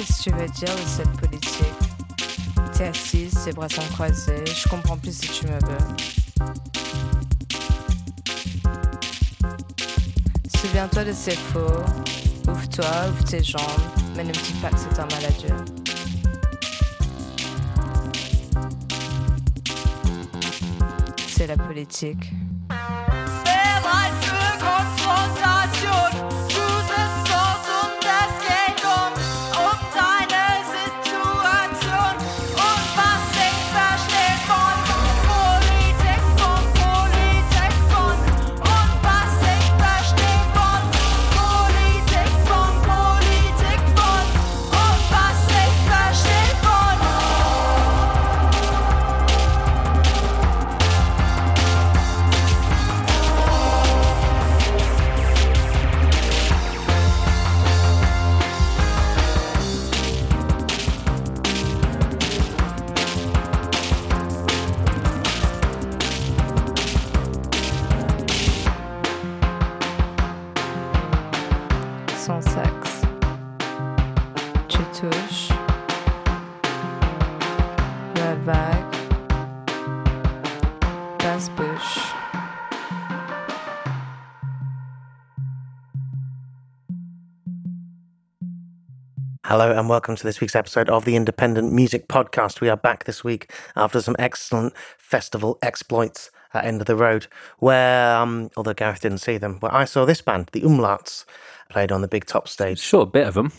Qu'est-ce que tu veux dire de cette politique? T'es assise, tes bras sont croisés, je comprends plus si tu me veux. Souviens-toi de ces faux. Ouvre-toi, ouvre tes jambes, mais ne me dis pas que c'est un maladieu. C'est la politique. And welcome to this week's episode of the Independent Music Podcast. We are back this week after some excellent festival exploits at End of the Road, where, um, although Gareth didn't see them, where I saw this band, the Umlauts, played on the big top stage. Saw a bit of them.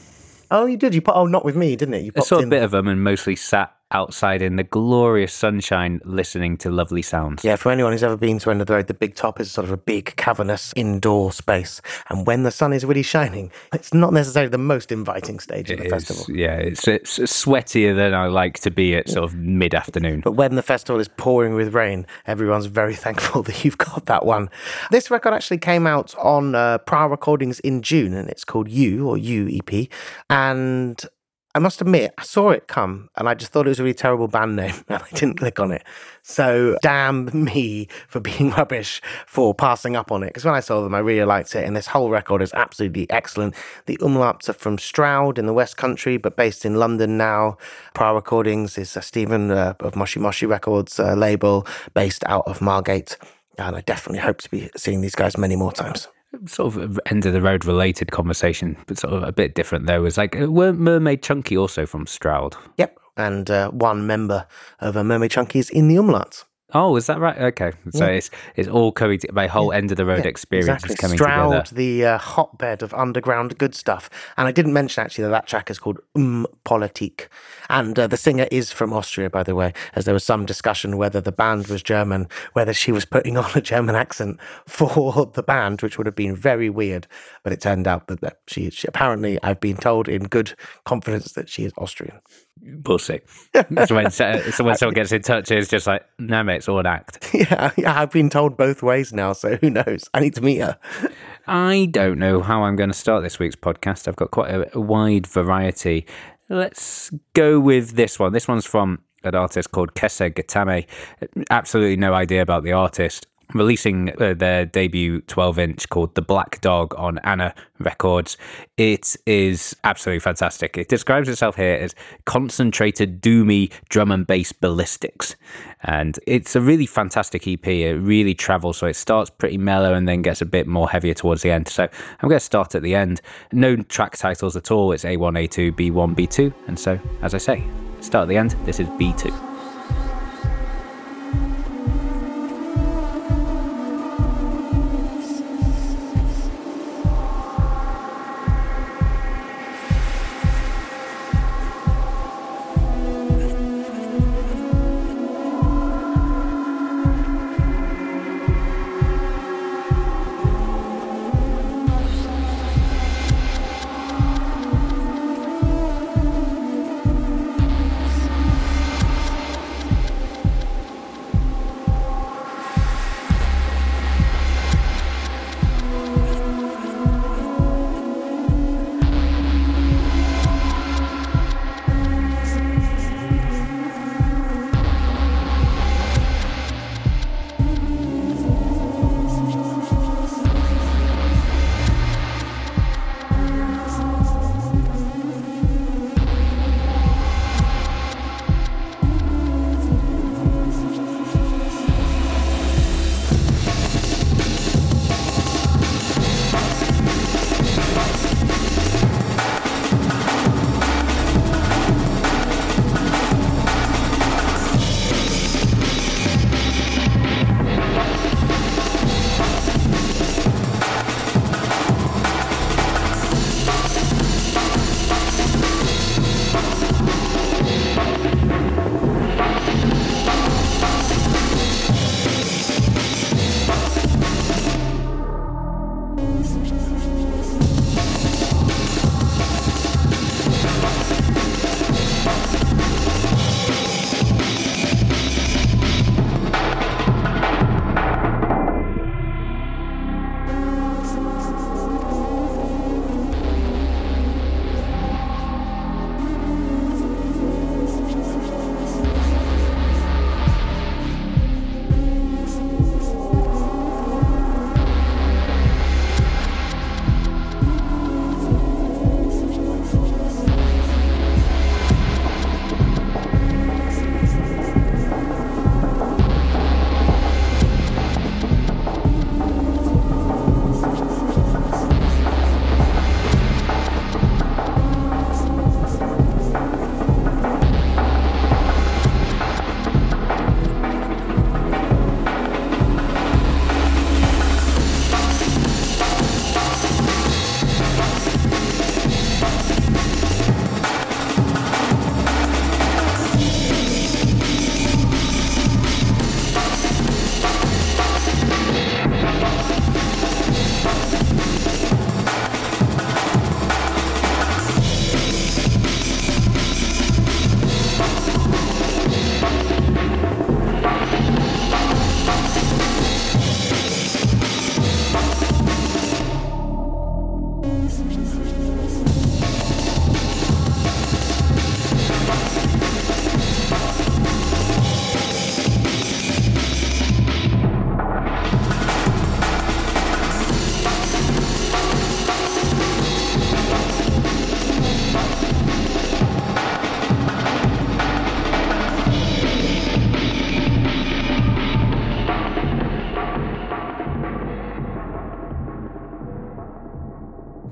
Oh, you did? You put, oh, not with me, didn't it? You I saw a in. bit of them and mostly sat outside in the glorious sunshine listening to lovely sounds. Yeah, for anyone who's ever been to End of the Road, the Big Top is sort of a big cavernous indoor space. And when the sun is really shining, it's not necessarily the most inviting stage of the It is, festival. yeah, it's, it's sweatier than I like to be at sort of mid afternoon. But when the festival is pouring with rain, everyone's very thankful that you've got that one. This record actually came out on uh, Prior Recordings in June, and it's called You or You EP. And I must admit, I saw it come, and I just thought it was a really terrible band name, and I didn't click on it. So damn me for being rubbish for passing up on it. Because when I saw them, I really liked it, and this whole record is absolutely excellent. The Umlauts are from Stroud in the West Country, but based in London now. Prior Recordings is uh, Stephen uh, of Moshi Moshi Records uh, label, based out of Margate. And I definitely hope to be seeing these guys many more times. Sort of end of the road related conversation, but sort of a bit different though. Was like, uh, were Mermaid Chunky also from Stroud? Yep. And uh, one member of Mermaid Chunky is in the Umlauts. Oh, is that right? Okay, so it's it's all coming. To, my whole end of the road Yeah, experience exactly. is coming Stroud, together. the uh, hotbed of underground good stuff. And I didn't mention actually that that track is called Um Politik. And uh, the singer is from Austria, by the way, as there was some discussion whether the band was German, whether she was putting on a German accent for the band, which would have been very weird. But it turned out that, that she, she apparently, I've been told in good confidence that she is Austrian. We'll so when, so when someone gets in touch, it's just like, no, mate, it's all an act. yeah, I've been told both ways now, so who knows? I need to meet her. I don't know how I'm going to start this week's podcast. I've got quite a, a wide variety. Let's go with this one. This one's from an artist called Kesa Gatame. Absolutely no idea about the artist. Releasing uh, their debut 12 inch called The Black Dog on Anna Records. It is absolutely fantastic. It describes itself here as concentrated, doomy drum and bass ballistics. And it's a really fantastic EP. It really travels. So it starts pretty mellow and then gets a bit more heavier towards the end. So I'm going to start at the end. No track titles at all. It's A1, A2, B1, B2. And so, as I say, start at the end. This is B2.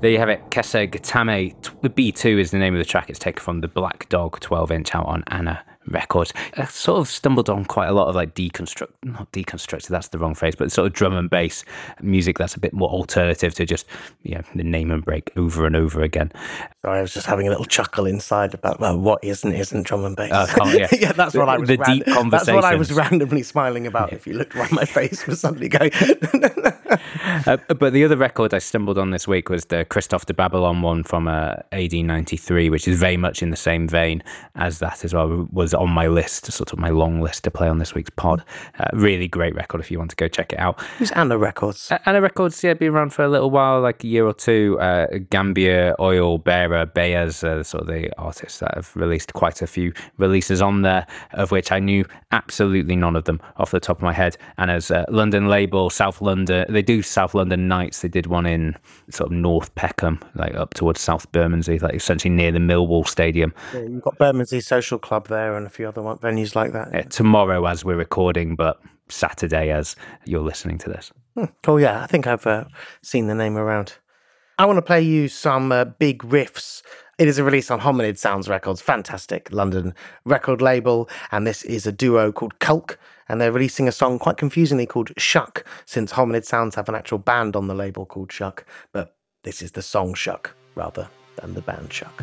There you have it. Kesa Gatame B2 is the name of the track. It's taken from the Black Dog 12 inch out on Anna record. I sort of stumbled on quite a lot of like deconstruct, not deconstructed, that's the wrong phrase, but sort of drum and bass music that's a bit more alternative to just, you know, the name and break over and over again. Sorry, I was just having a little chuckle inside about well, what is and isn't drum and bass. Oh, oh, yeah. yeah, that's what I was. The deep That's what I was randomly smiling about. If you looked around my face, was suddenly going. Uh, but the other record I stumbled on this week was the Christoph de Babalon one from uh, AD 93, which is very much in the same vein as that as well. Was on my list, sort of my long list to play on this week's pod. Uh, really great record if you want to go check it out. Who's Anna Records? Uh, Anna Records, yeah, been around for a little while, like a year or two. Uh, Gambia, Oil, Bearer, Bayers, uh, sort of the artists that have released quite a few releases on there, of which I knew absolutely none of them off the top of my head. And as a London label, South London, they do South London nights. They did one in sort of North Peckham, like up towards South Bermondsey, like essentially near the Millwall Stadium. Yeah, you've got Bermondsey Social Club there and a few other venues like that. Uh, tomorrow, as we're recording, but Saturday, as you're listening to this. Oh yeah, I think I've uh, seen the name around. I want to play you some uh, big riffs. It is a release on Hominid Sounds Records, fantastic London record label, and this is a duo called Culk, and they're releasing a song quite confusingly called Shuck, since Hominid Sounds have an actual band on the label called Shuck, but this is the song Shuck rather than the band Shuck.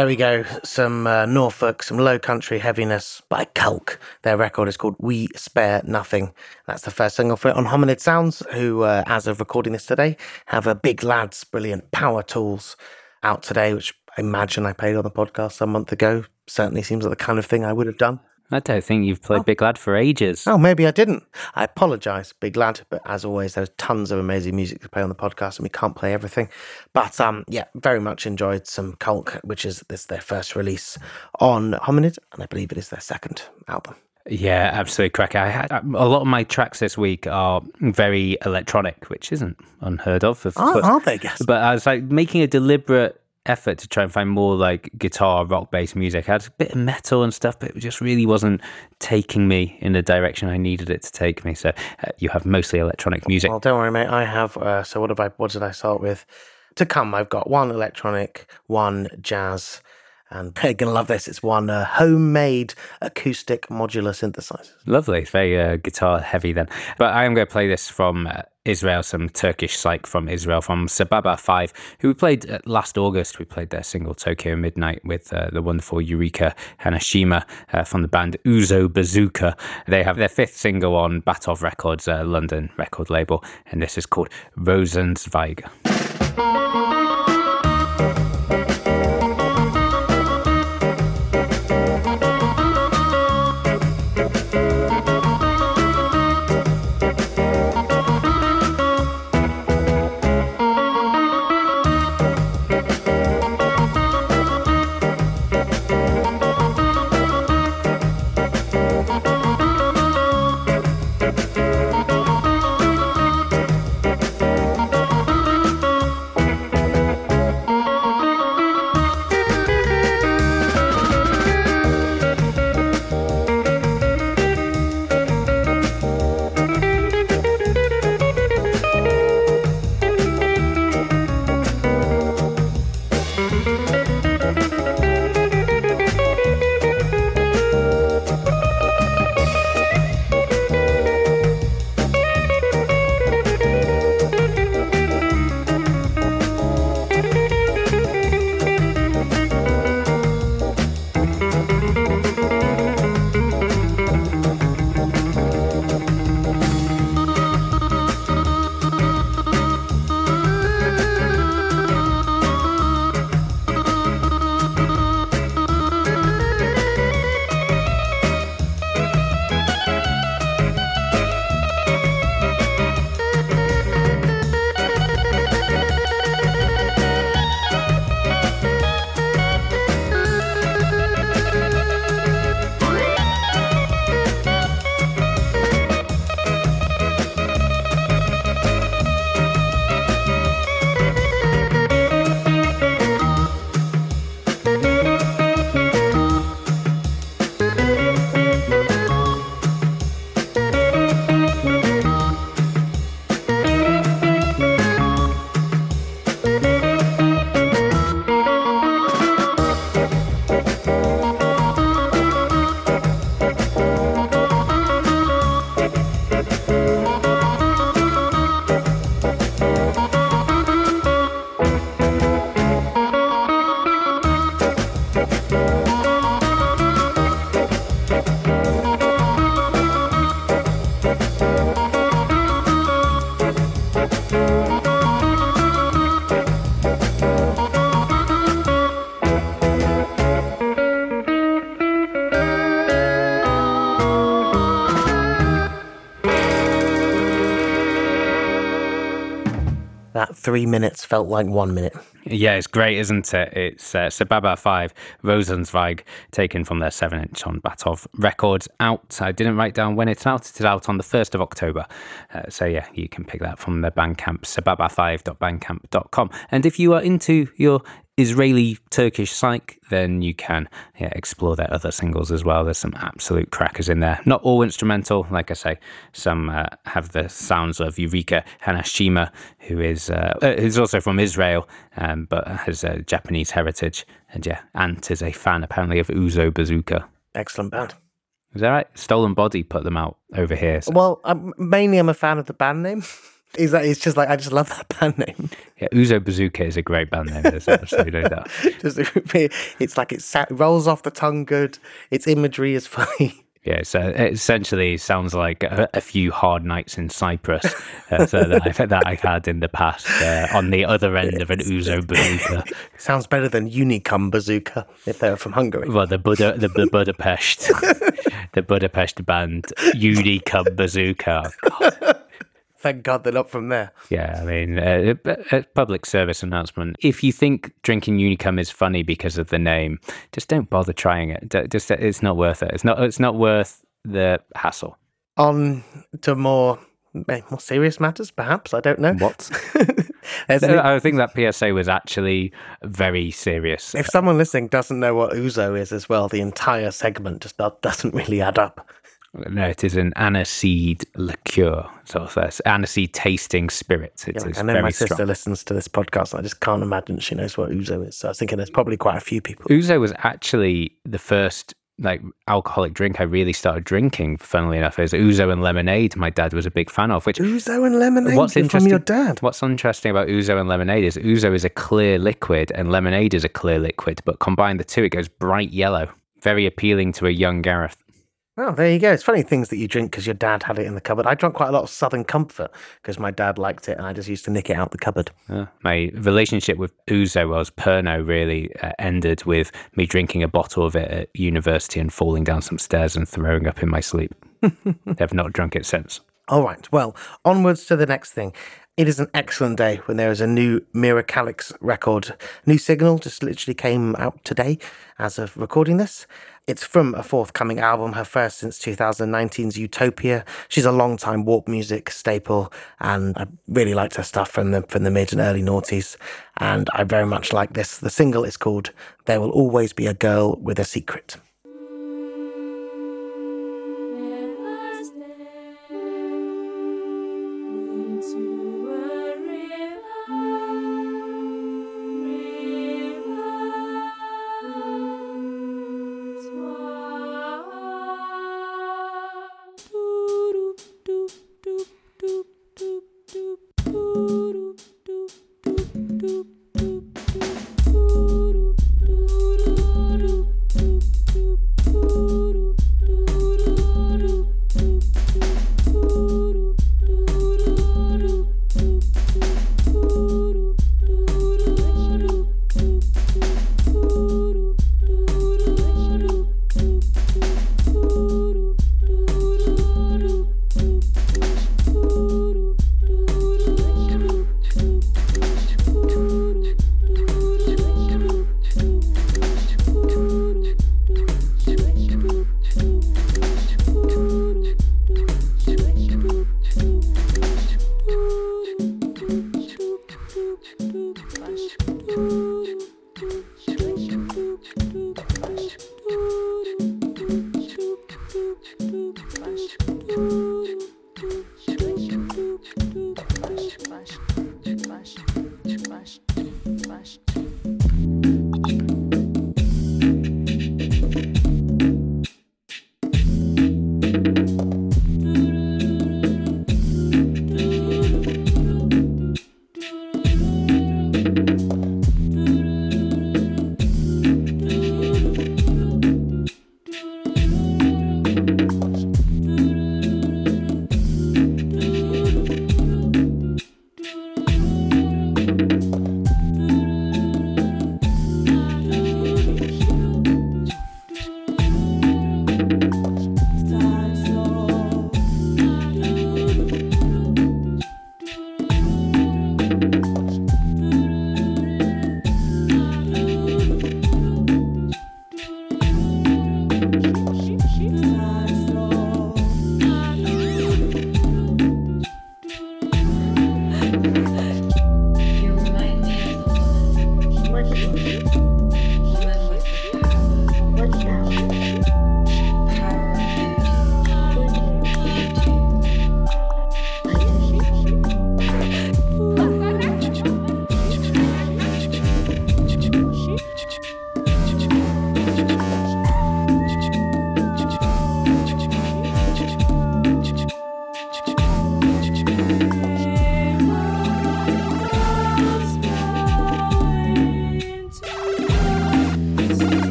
There we go. Some uh, Norfolk, some low country heaviness by Culk. Their record is called We Spare Nothing. That's the first single for it on Hominid Sounds, who, uh, as of recording this today, have a Big Lads brilliant power tools out today, which I imagine I played on the podcast some month ago. Certainly seems like the kind of thing I would have done. I don't think you've played Big Lad for ages. Oh, maybe I didn't. I apologise, big lad. But as always, there's tons of amazing music to play on the podcast, and we can't play everything. But um, yeah, very much enjoyed some Culk, which is this their first release on Hominid, and I believe it is their second album. Yeah, absolutely crack. I had a lot of my tracks this week are very electronic, which isn't unheard of. of Are, course. are they? Guess. But I was like making a deliberate effort to try and find more like guitar, rock based music. I had a bit of metal and stuff, but it just really wasn't taking me in the direction I needed it to take me. So uh, you have mostly electronic music. Well, don't worry, mate. I have. Uh, so what have I? What did I start with? To come, I've got one electronic, one jazz, and you're gonna love this. It's one uh, homemade acoustic modular synthesizer. Lovely. It's very uh, guitar heavy then. But I am going to play this from uh, Israel, some Turkish psych from Israel, from Sababa 5, who we played uh, last August. We played their single Tokyo Midnight with uh, the wonderful Eureka Hanashima uh, from the band Ouzo Bazooka. They have their fifth single on Batov Records, uh, London record label, and this is called Rosenzweig. Three minutes felt like one minute. Yeah, it's great, isn't it? It's uh, Sababa 5, Rosenzweig, taken from their 7 inch on Batov Records. Out. I didn't write down when it's out. It's out on the 1st of October. Uh, so, yeah, you can pick that from their Bandcamp, sababa5.bandcamp.com. And if you are into your Israeli Turkish psych, then you can yeah, explore their other singles as well. There's some absolute crackers in there. Not all instrumental, like I say. Some uh, have the sounds of Eureka Hanashima, who is uh, uh, who's also from Israel, um, but has a Japanese heritage. And yeah, Ant is a fan apparently of Ouzo Bazooka. Excellent band. Is that right? Stolen Body put them out over here. so- Well, I'm, mainly I'm a fan of the band name. Exactly. It's just like I just love that band name. Yeah, Ouzo Bazooka is a great band name. There's absolutely no doubt. just it's like it sa- rolls off the tongue good. Its imagery is funny. Yeah, so it essentially sounds like a, a few hard nights in Cyprus uh, so that, I've, that I've had in the past uh, on the other end of an Ouzo bazooka. Sounds better than Unicum Bazooka if they're from Hungary. Well, the Buda, the, the Budapest, the Budapest band Unicum Bazooka. Thank God they're not from there. Yeah, I mean, uh, a, a public service announcement. If you think drinking Unicum is funny because of the name, just don't bother trying it. Just it's not worth it. It's not. It's not worth the hassle. On to more eh, more serious matters, perhaps. I don't know. What? An- I think that PSA was actually very serious. if someone listening doesn't know what Ouzo is as well, the entire segment just doesn't really add up. No, it is an aniseed liqueur. So that's aniseed tasting spirit. It is Like, I know my sister strong. listens to this podcast, and I just can't imagine she knows what ouzo is. So I was thinking there's probably quite a few people. Ouzo was actually the first like alcoholic drink I really started drinking. Funnily enough, is ouzo and lemonade. My dad was a big fan of. Which Ouzo and lemonade What's interesting from your dad. What's interesting about ouzo and lemonade is ouzo is a clear liquid and lemonade is a clear liquid, but combine the two, it goes bright yellow. Very appealing to a young Gareth. Oh, there you go. It's funny things that you drink because your dad had it in the cupboard. I drank quite a lot of Southern Comfort because my dad liked it, and I just used to nick it out the cupboard. Uh, my relationship with Ouzo was Pernod, really uh, ended with me drinking a bottle of it at university and falling down some stairs and throwing up in my sleep. I've not drunk it since. All right. Well, onwards to the next thing. It is an excellent day when there is a new Mira Calix record. New Signal just literally came out today as of recording this. It's from a forthcoming album, her first since 2019's Utopia. She's a long-time warp music staple, and I really liked her stuff from the from the mid and early noughties. And I very much like this. The single is called "There Will Always Be a Girl with a Secret."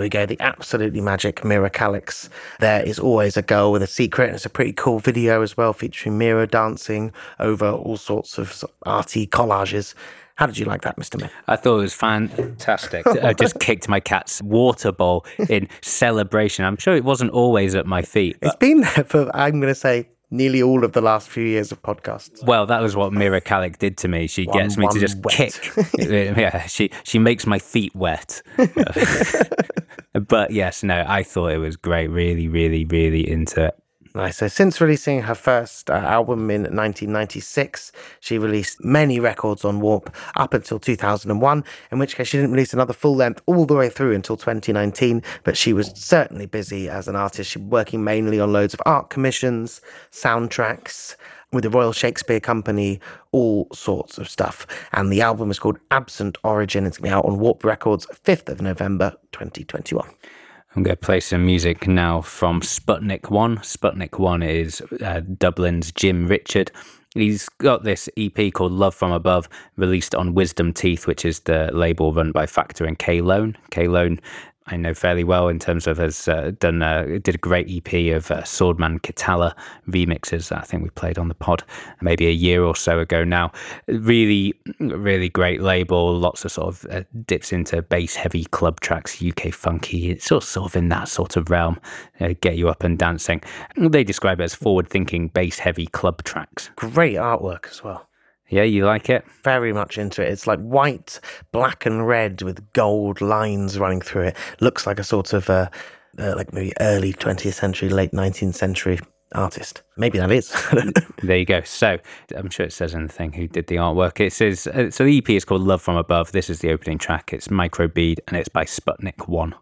There we go, the absolutely magic Mira Calix. There is always a girl with a secret, and it's a pretty cool video as well, featuring Mira dancing over all sorts of arty collages. How did you like that, Mr. Myth? I thought it was fantastic. I just kicked my cat's water bowl in celebration. I'm sure it wasn't always at my feet. It's been there for, I'm going to say, nearly all of the last few years of podcasts. Well, that was what Mira Calix did to me. She One- gets me to just wet. kick. yeah, she she makes my feet wet. but yes, no, I thought it was great. Really, really, really into it. Nice. So, since releasing her first uh, album in 1996, she released many records on Warp up until 2001, in which case she didn't release another full length all the way through until 2019. But she was certainly busy as an artist. She was working mainly on loads of art commissions, soundtracks with the Royal Shakespeare Company, all sorts of stuff. And the album is called Absent Origin. It's going to be out on Warp Records 5th of November 2021. I'm going to play some music now from Sputnik One. Sputnik One is uh, Dublin's Jim Richard. He's got this EP called Love from Above, released on Wisdom Teeth, which is the label run by Facta and K Lone. K Lone, I know fairly well in terms of has uh, done uh, did a great EP of uh, Swordman Kitala remixes I think we played on the pod maybe a year or so ago now. Really, really great label. Lots of sort of uh, dips into bass heavy club tracks, UK funky. It's of, sort of in that sort of realm. Uh, get you up and dancing. They describe it as forward thinking bass heavy club tracks. Great artwork as well. Yeah, you like it? very much into it. It's like white, black, and red with gold lines running through it. Looks like a sort of uh, uh, like maybe early 20th century, late 19th century artist. Maybe that is. I don't know. There you go. So I'm sure it says in the thing who did the artwork. It says uh, so. The EP is called Love from Above. This is the opening track. It's Microbead and it's by Sputnik One.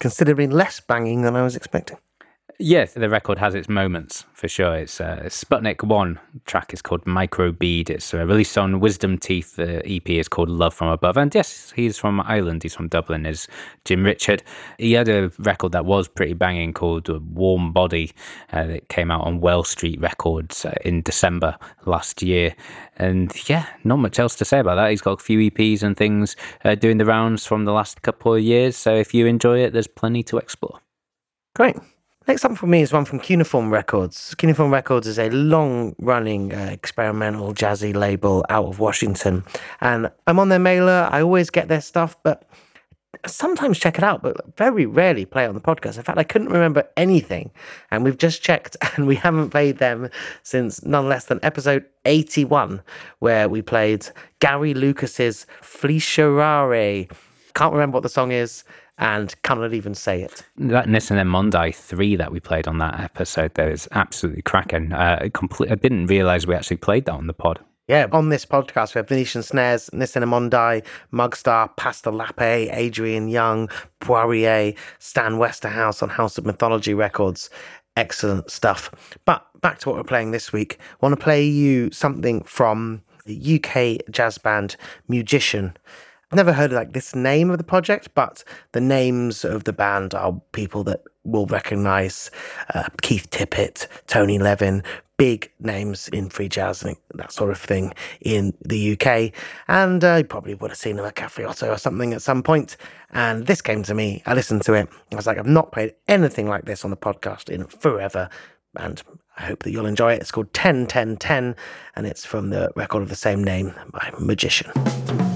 Considerably less banging than I was expecting. Yes, the record has its moments for sure. It's uh, Sputnik One track is called Microbead. It's uh, released on Wisdom Teeth. The EP is called Love from Above. And yes, he's from Ireland. He's from Dublin. Is Jim Richard? He had a record that was pretty banging called uh, Warm Body. Uh, that came out on Well Street Records uh, in December last year. And yeah, not much else to say about that. He's got a few EPs and things uh, doing the rounds from the last couple of years. So if you enjoy it, there's plenty to explore. Great. Next up for me is one from Cuneiform Records. Cuneiform Records is a long running uh, experimental jazzy label out of Washington. And I'm on their mailer. I always get their stuff, but sometimes check it out, but very rarely play it on the podcast. In fact, I couldn't remember anything. And we've just checked and we haven't played them since none less than episode 81, where we played Gary Lucas's Fleischerei. Can't remember what the song is and cannot even say it. That Nisennenmondai 3 that we played on that episode there is absolutely cracking. Uh, complete, I didn't realize we actually played that on the pod. Yeah, on this podcast, we have Venetian Snares, Nisennenmondai, Mugstar, Pastor Lappe, Adrian Young, Poirier, Stan Westerhouse on House of Mythology Records. Excellent stuff. But back to what we're playing this week. I want to play you something from UK jazz band Mujician. I've never heard like this name of the project, but the names of the band are people that will recognize uh, Keith Tippett, Tony Levin, big names in free jazz and that sort of thing in the UK. And uh, you probably would have seen them at Cafe Oto or something at some point. And this came to me. I listened to it. I was like, I've not played anything like this on the podcast in forever. And I hope that you'll enjoy it. It's called 10 10 10, and it's from the record of the same name by Mujician.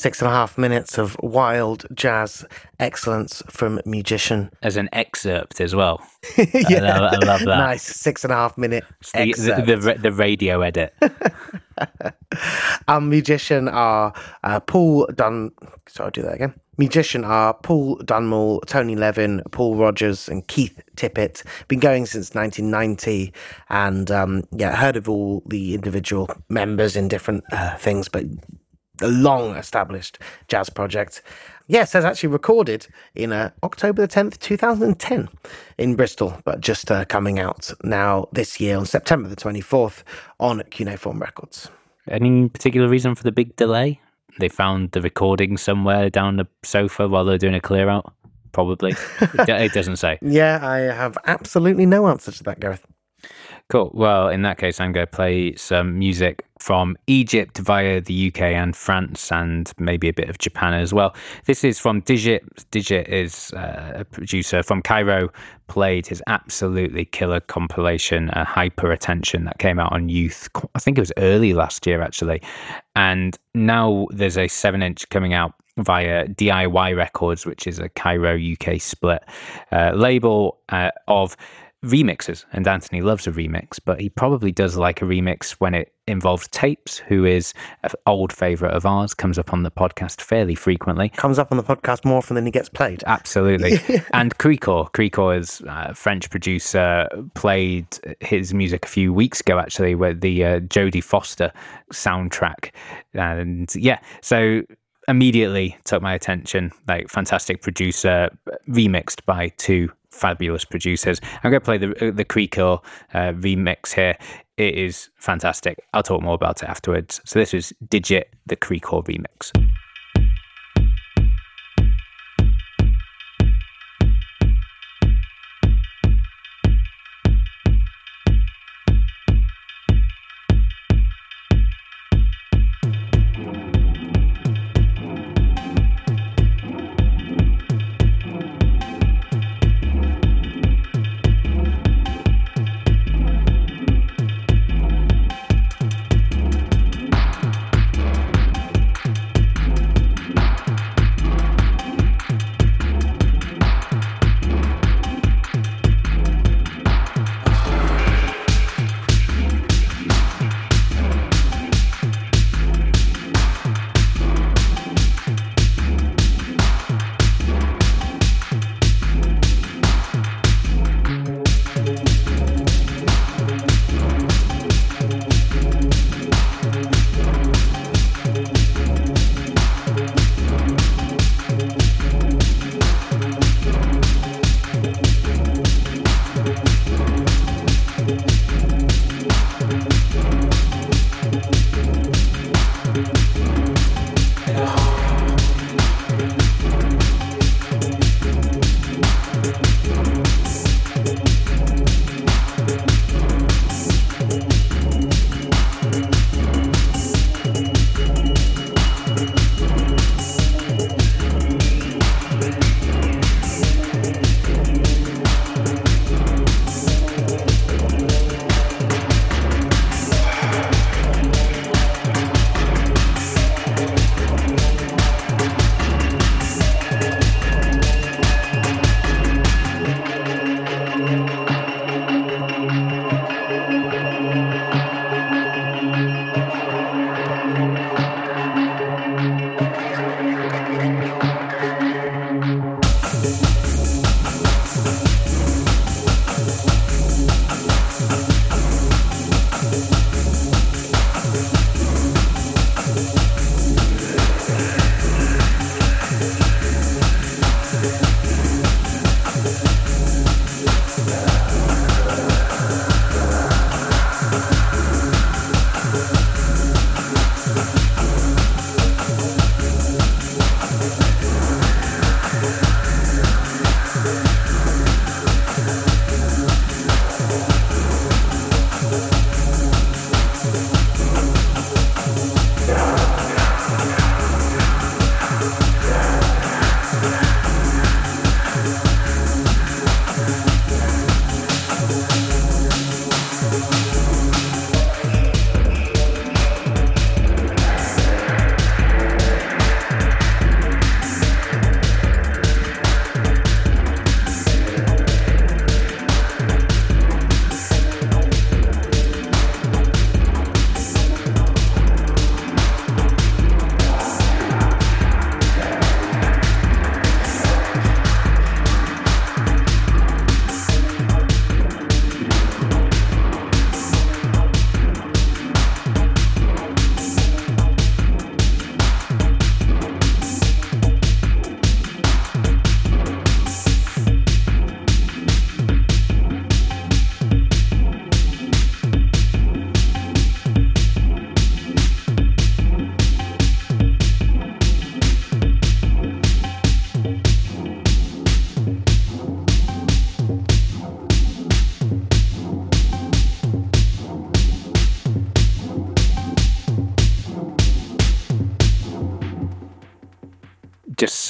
Six and a half minutes of wild jazz excellence from Mujician. As an excerpt as well. yeah, I love- I love that. Nice six and a half minute The, excerpt. the, the, the radio edit. Our Mujician are uh, Paul Dun. Sorry, I'll do that again. Mujician are Paul Dunmore, Tony Levin, Paul Rogers, and Keith Tippett. Been going since 1990, and um, yeah, heard of all the individual members in different uh, things, but a long established jazz project. Yes, has actually recorded in uh, October the 10th, 2010 in Bristol, but just uh, coming out now this year on September the 24th on Cuneiform Records. Any particular reason for the big delay? They found the recording somewhere down the sofa while they're doing a clear out? Probably. it, it doesn't say. Yeah, I have absolutely no answer to that, Gareth. Cool. Well, in that case, I'm going to play some music from Egypt via the UK and France and maybe a bit of Japan as well. This is from Digit. Digit is uh, a producer from Cairo, played his absolutely killer compilation, uh, Hyper Attention, that came out on Youth. I think it was early last year, actually. And now there's a seven inch coming out via DIY Records, which is a Cairo UK split uh, label uh, of remixes and Anthony loves a remix but he probably does like a remix when it involves tapes who is an old favorite of ours comes up on the podcast fairly frequently. Comes up on the podcast more often than he gets played. absolutely. And Krikor Krikor is a French producer played his music a few weeks ago actually with the uh, Jodie Foster soundtrack. And yeah so immediately took my attention like fantastic producer remixed by two fabulous producers. I'm going to play the the Krikor uh, remix here. It is fantastic. I'll talk more about it afterwards. So this is digit the Krikor remix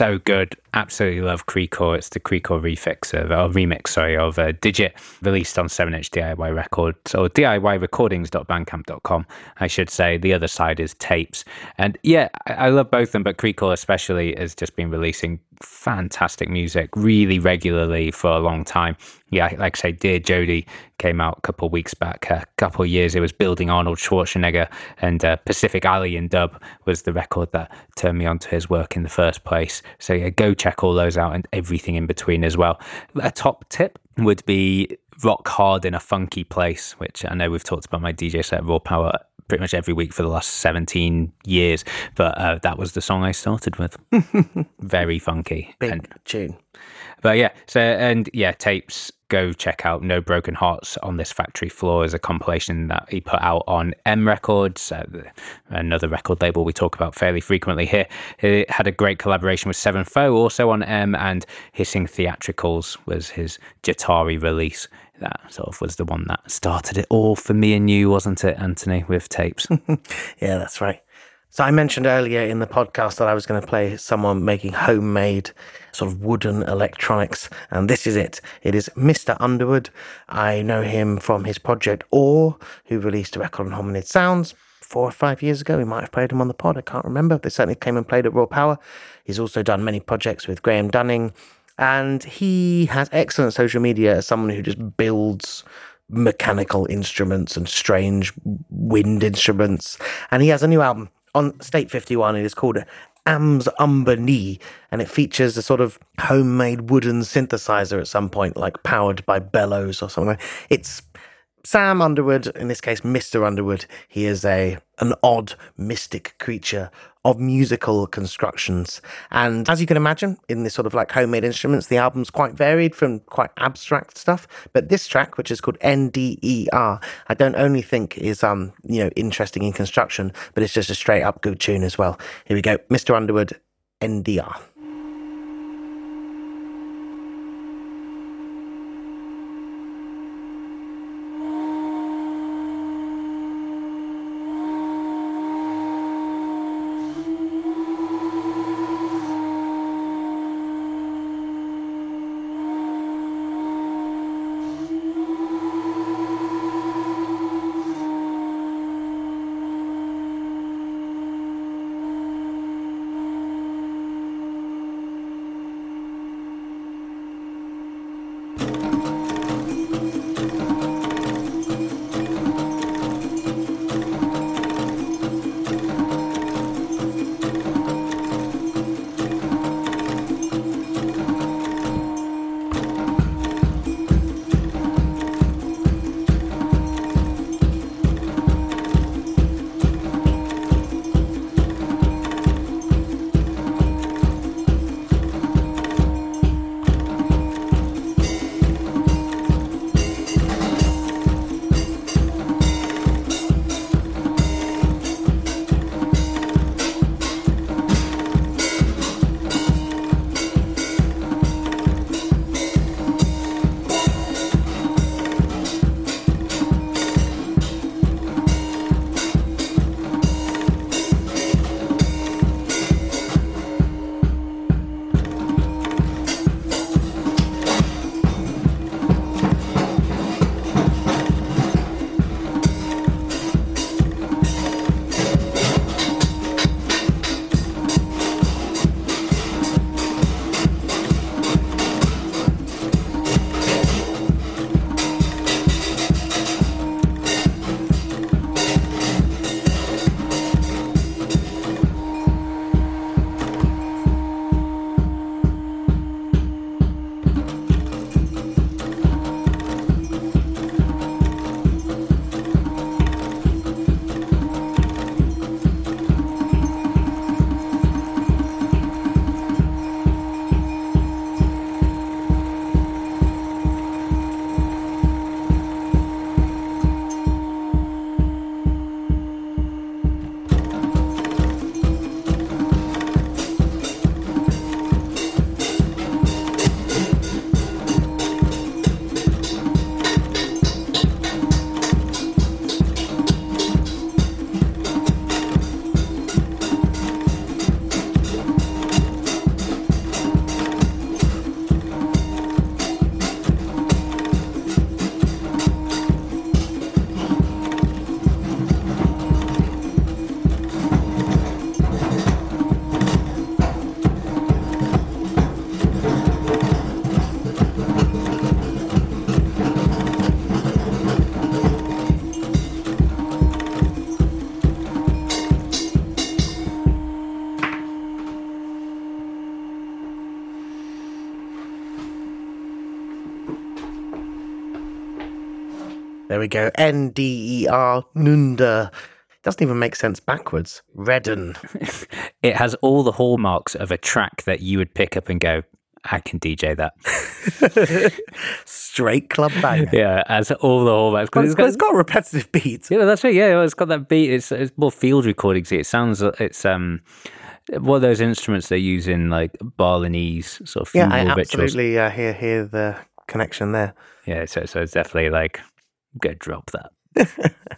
so good. Absolutely love Krikor. It's the Krikor refix of, or remix, sorry, of uh, Digit, released on 7-inch DIY Records or DIYRecordings.bandcamp.com. I should say the other side is tapes, and yeah, I, I love both of them, but Krikor especially has just been releasing fantastic music really regularly for a long time. Yeah, like I say, Dear Jody came out a couple weeks back, a couple years. It was building Arnold Schwarzenegger, and uh, Pacific Alley in dub was the record that turned me onto his work in the first place. So yeah, go check all those out and everything in between as well. A top tip would be rock hard in a funky place, which I know we've talked about my DJ set Raw Power pretty much every week for the last 17 years, but uh, that was the song I started with. Very funky. Big And tune. but yeah, so and yeah, tapes. Go check out No Broken Hearts on this factory floor as a compilation that he put out on M Records, uh, another record label we talk about fairly frequently here. He had a great collaboration with Seven Foe, also on M, and Hissing Theatricals was his Jahtari release. That sort of was the one that started it all for me and you, wasn't it, Anthony, with tapes? Yeah, that's right. So I mentioned earlier in the podcast that I was going to play someone making homemade sort of wooden electronics, and this is it. It is Mr. Underwood. I know him from his project Or, who released a record on Hominid Sounds four or five years ago. We might have played him on the pod. I can't remember. They certainly came and played at Raw Power. He's also done many projects with Graham Dunning, and he has excellent social media as someone who just builds mechanical instruments and strange wind instruments. And he has a new album on State 51. It is called Am's Umber Knee, and it features a sort of homemade wooden synthesizer at some point, like powered by bellows or something. It's Sam Underwood, in this case, Mr. Underwood, he is a an odd mystic creature of musical constructions. And as you can imagine, in this sort of like homemade instruments, the album's quite varied from quite abstract stuff. But this track, which is called NDER, I don't only think is um, you know, interesting in construction, but it's just a straight up good tune as well. Here we go. Mr. Underwood, NDR. We go. N D E R, Nunder. Doesn't even make sense backwards. Redden. It has all the hallmarks of a track that you would pick up and go, I can DJ that. Straight club banger. yeah, as all the hallmarks. it's got, it's got a repetitive beat. Yeah, that's right. Yeah, it's got that beat. It's it's more field recordings. It sounds it's um one of those instruments they use in like Balinese sort of Yeah, I rituals. absolutely uh, hear hear the connection there. Yeah, so so it's definitely like go drop that.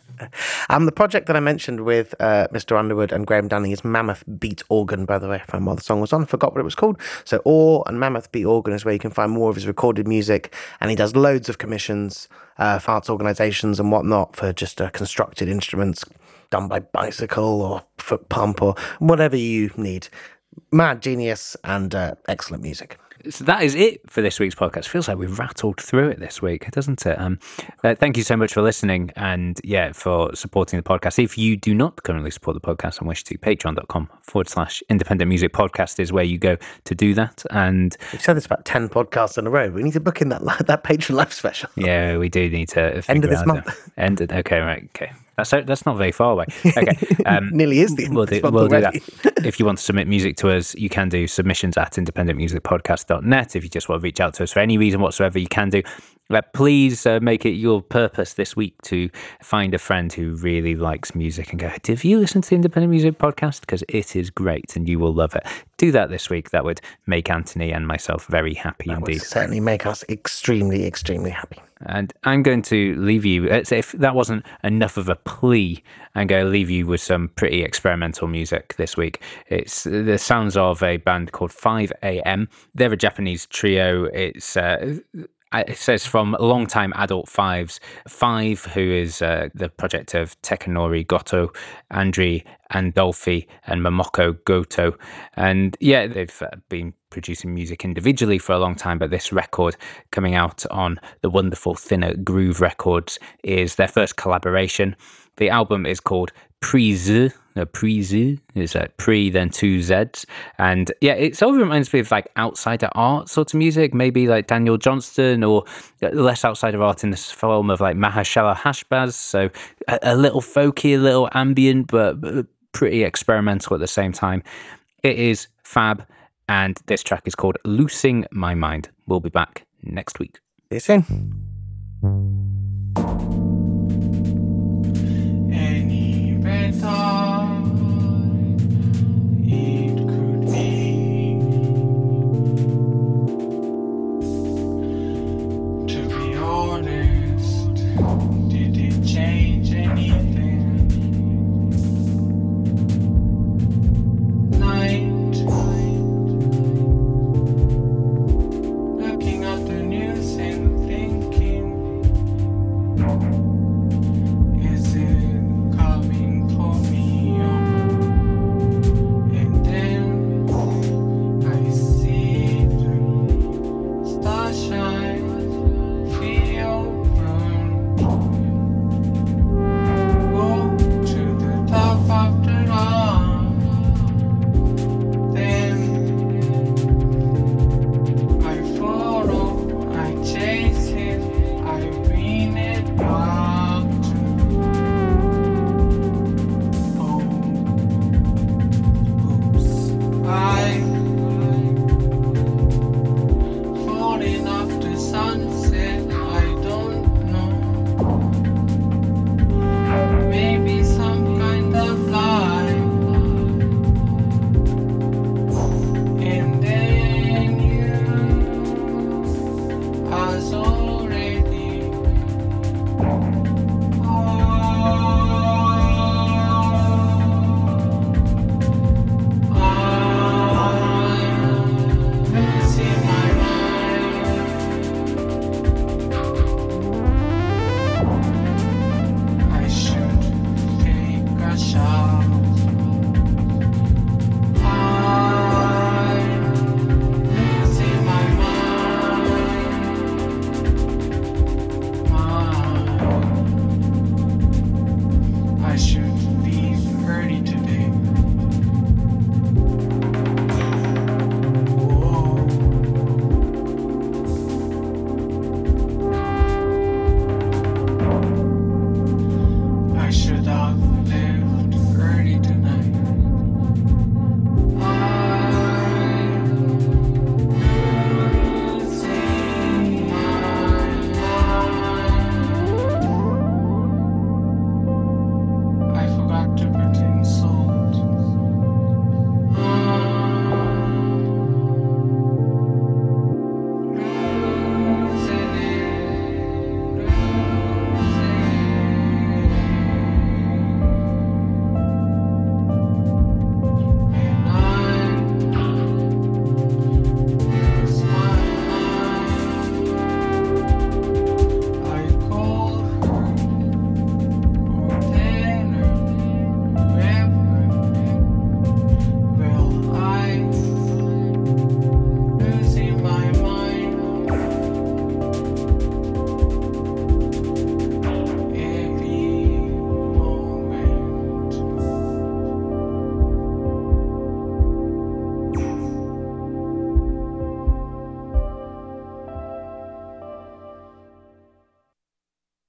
Um, the project that I mentioned with uh, Mr. Underwood and Graham Dunning is Mammoth Beat Organ, by the way. I found while the song was on, forgot what it was called. So, Or and Mammoth Beat Organ is where you can find more of his recorded music. And he does loads of commissions uh, for arts organisations and whatnot for just uh, constructed instruments done by Bicycle or Foot Pump or whatever you need. Mad genius and uh, excellent music. So that is it for this week's podcast. Feels like we've rattled through it this week, doesn't it? Um, uh, thank you so much for listening and yeah, for supporting the podcast. If you do not currently support the podcast and wish to, patreon.com forward slash independent music podcast is where you go to do that. And We've said this about 10 podcasts in a row. We need to book in that, that Patreon Live special. yeah, we do need to End of this month. End of, okay, right, okay. That's that's not very far away. Okay, um, Nearly is the end we'll do, we'll do that. if you want to submit music to us, you can do submissions at independentmusicpodcast.net. If you just want to reach out to us for any reason whatsoever, you can do. Uh, please uh, make it your purpose this week to find a friend who really likes music and go, Have you listened to the Independent Music Podcast? Because it is great and you will love it. Do that this week. That would make Anthony and myself very happy That would indeed. certainly make us extremely, extremely happy. And I'm going to leave you, if that wasn't enough of a plea, I'm going to leave you with some pretty experimental music this week. It's the sounds of a band called 5AM. They're a Japanese trio. It's, uh, it says from longtime adult fives, Five, who is uh, the project of Tekanori Goto, Andri Andolfi, and Momoko Goto. And yeah, they've uh, been producing music individually for a long time, but this record coming out on the wonderful Thinner Groove Records is their first collaboration. The album is called Prise. No, Prise is uh, pre, then two Z's. And yeah, it sort of reminds me of like outsider art sort of music, maybe like Daniel Johnston or less outsider art in this form of like Mahashala Hashbaz. So a, a little folky, a little ambient, but, but pretty experimental at the same time. It is fab. And this track is called Loosing My Mind. We'll be back next week. See you soon. Oh.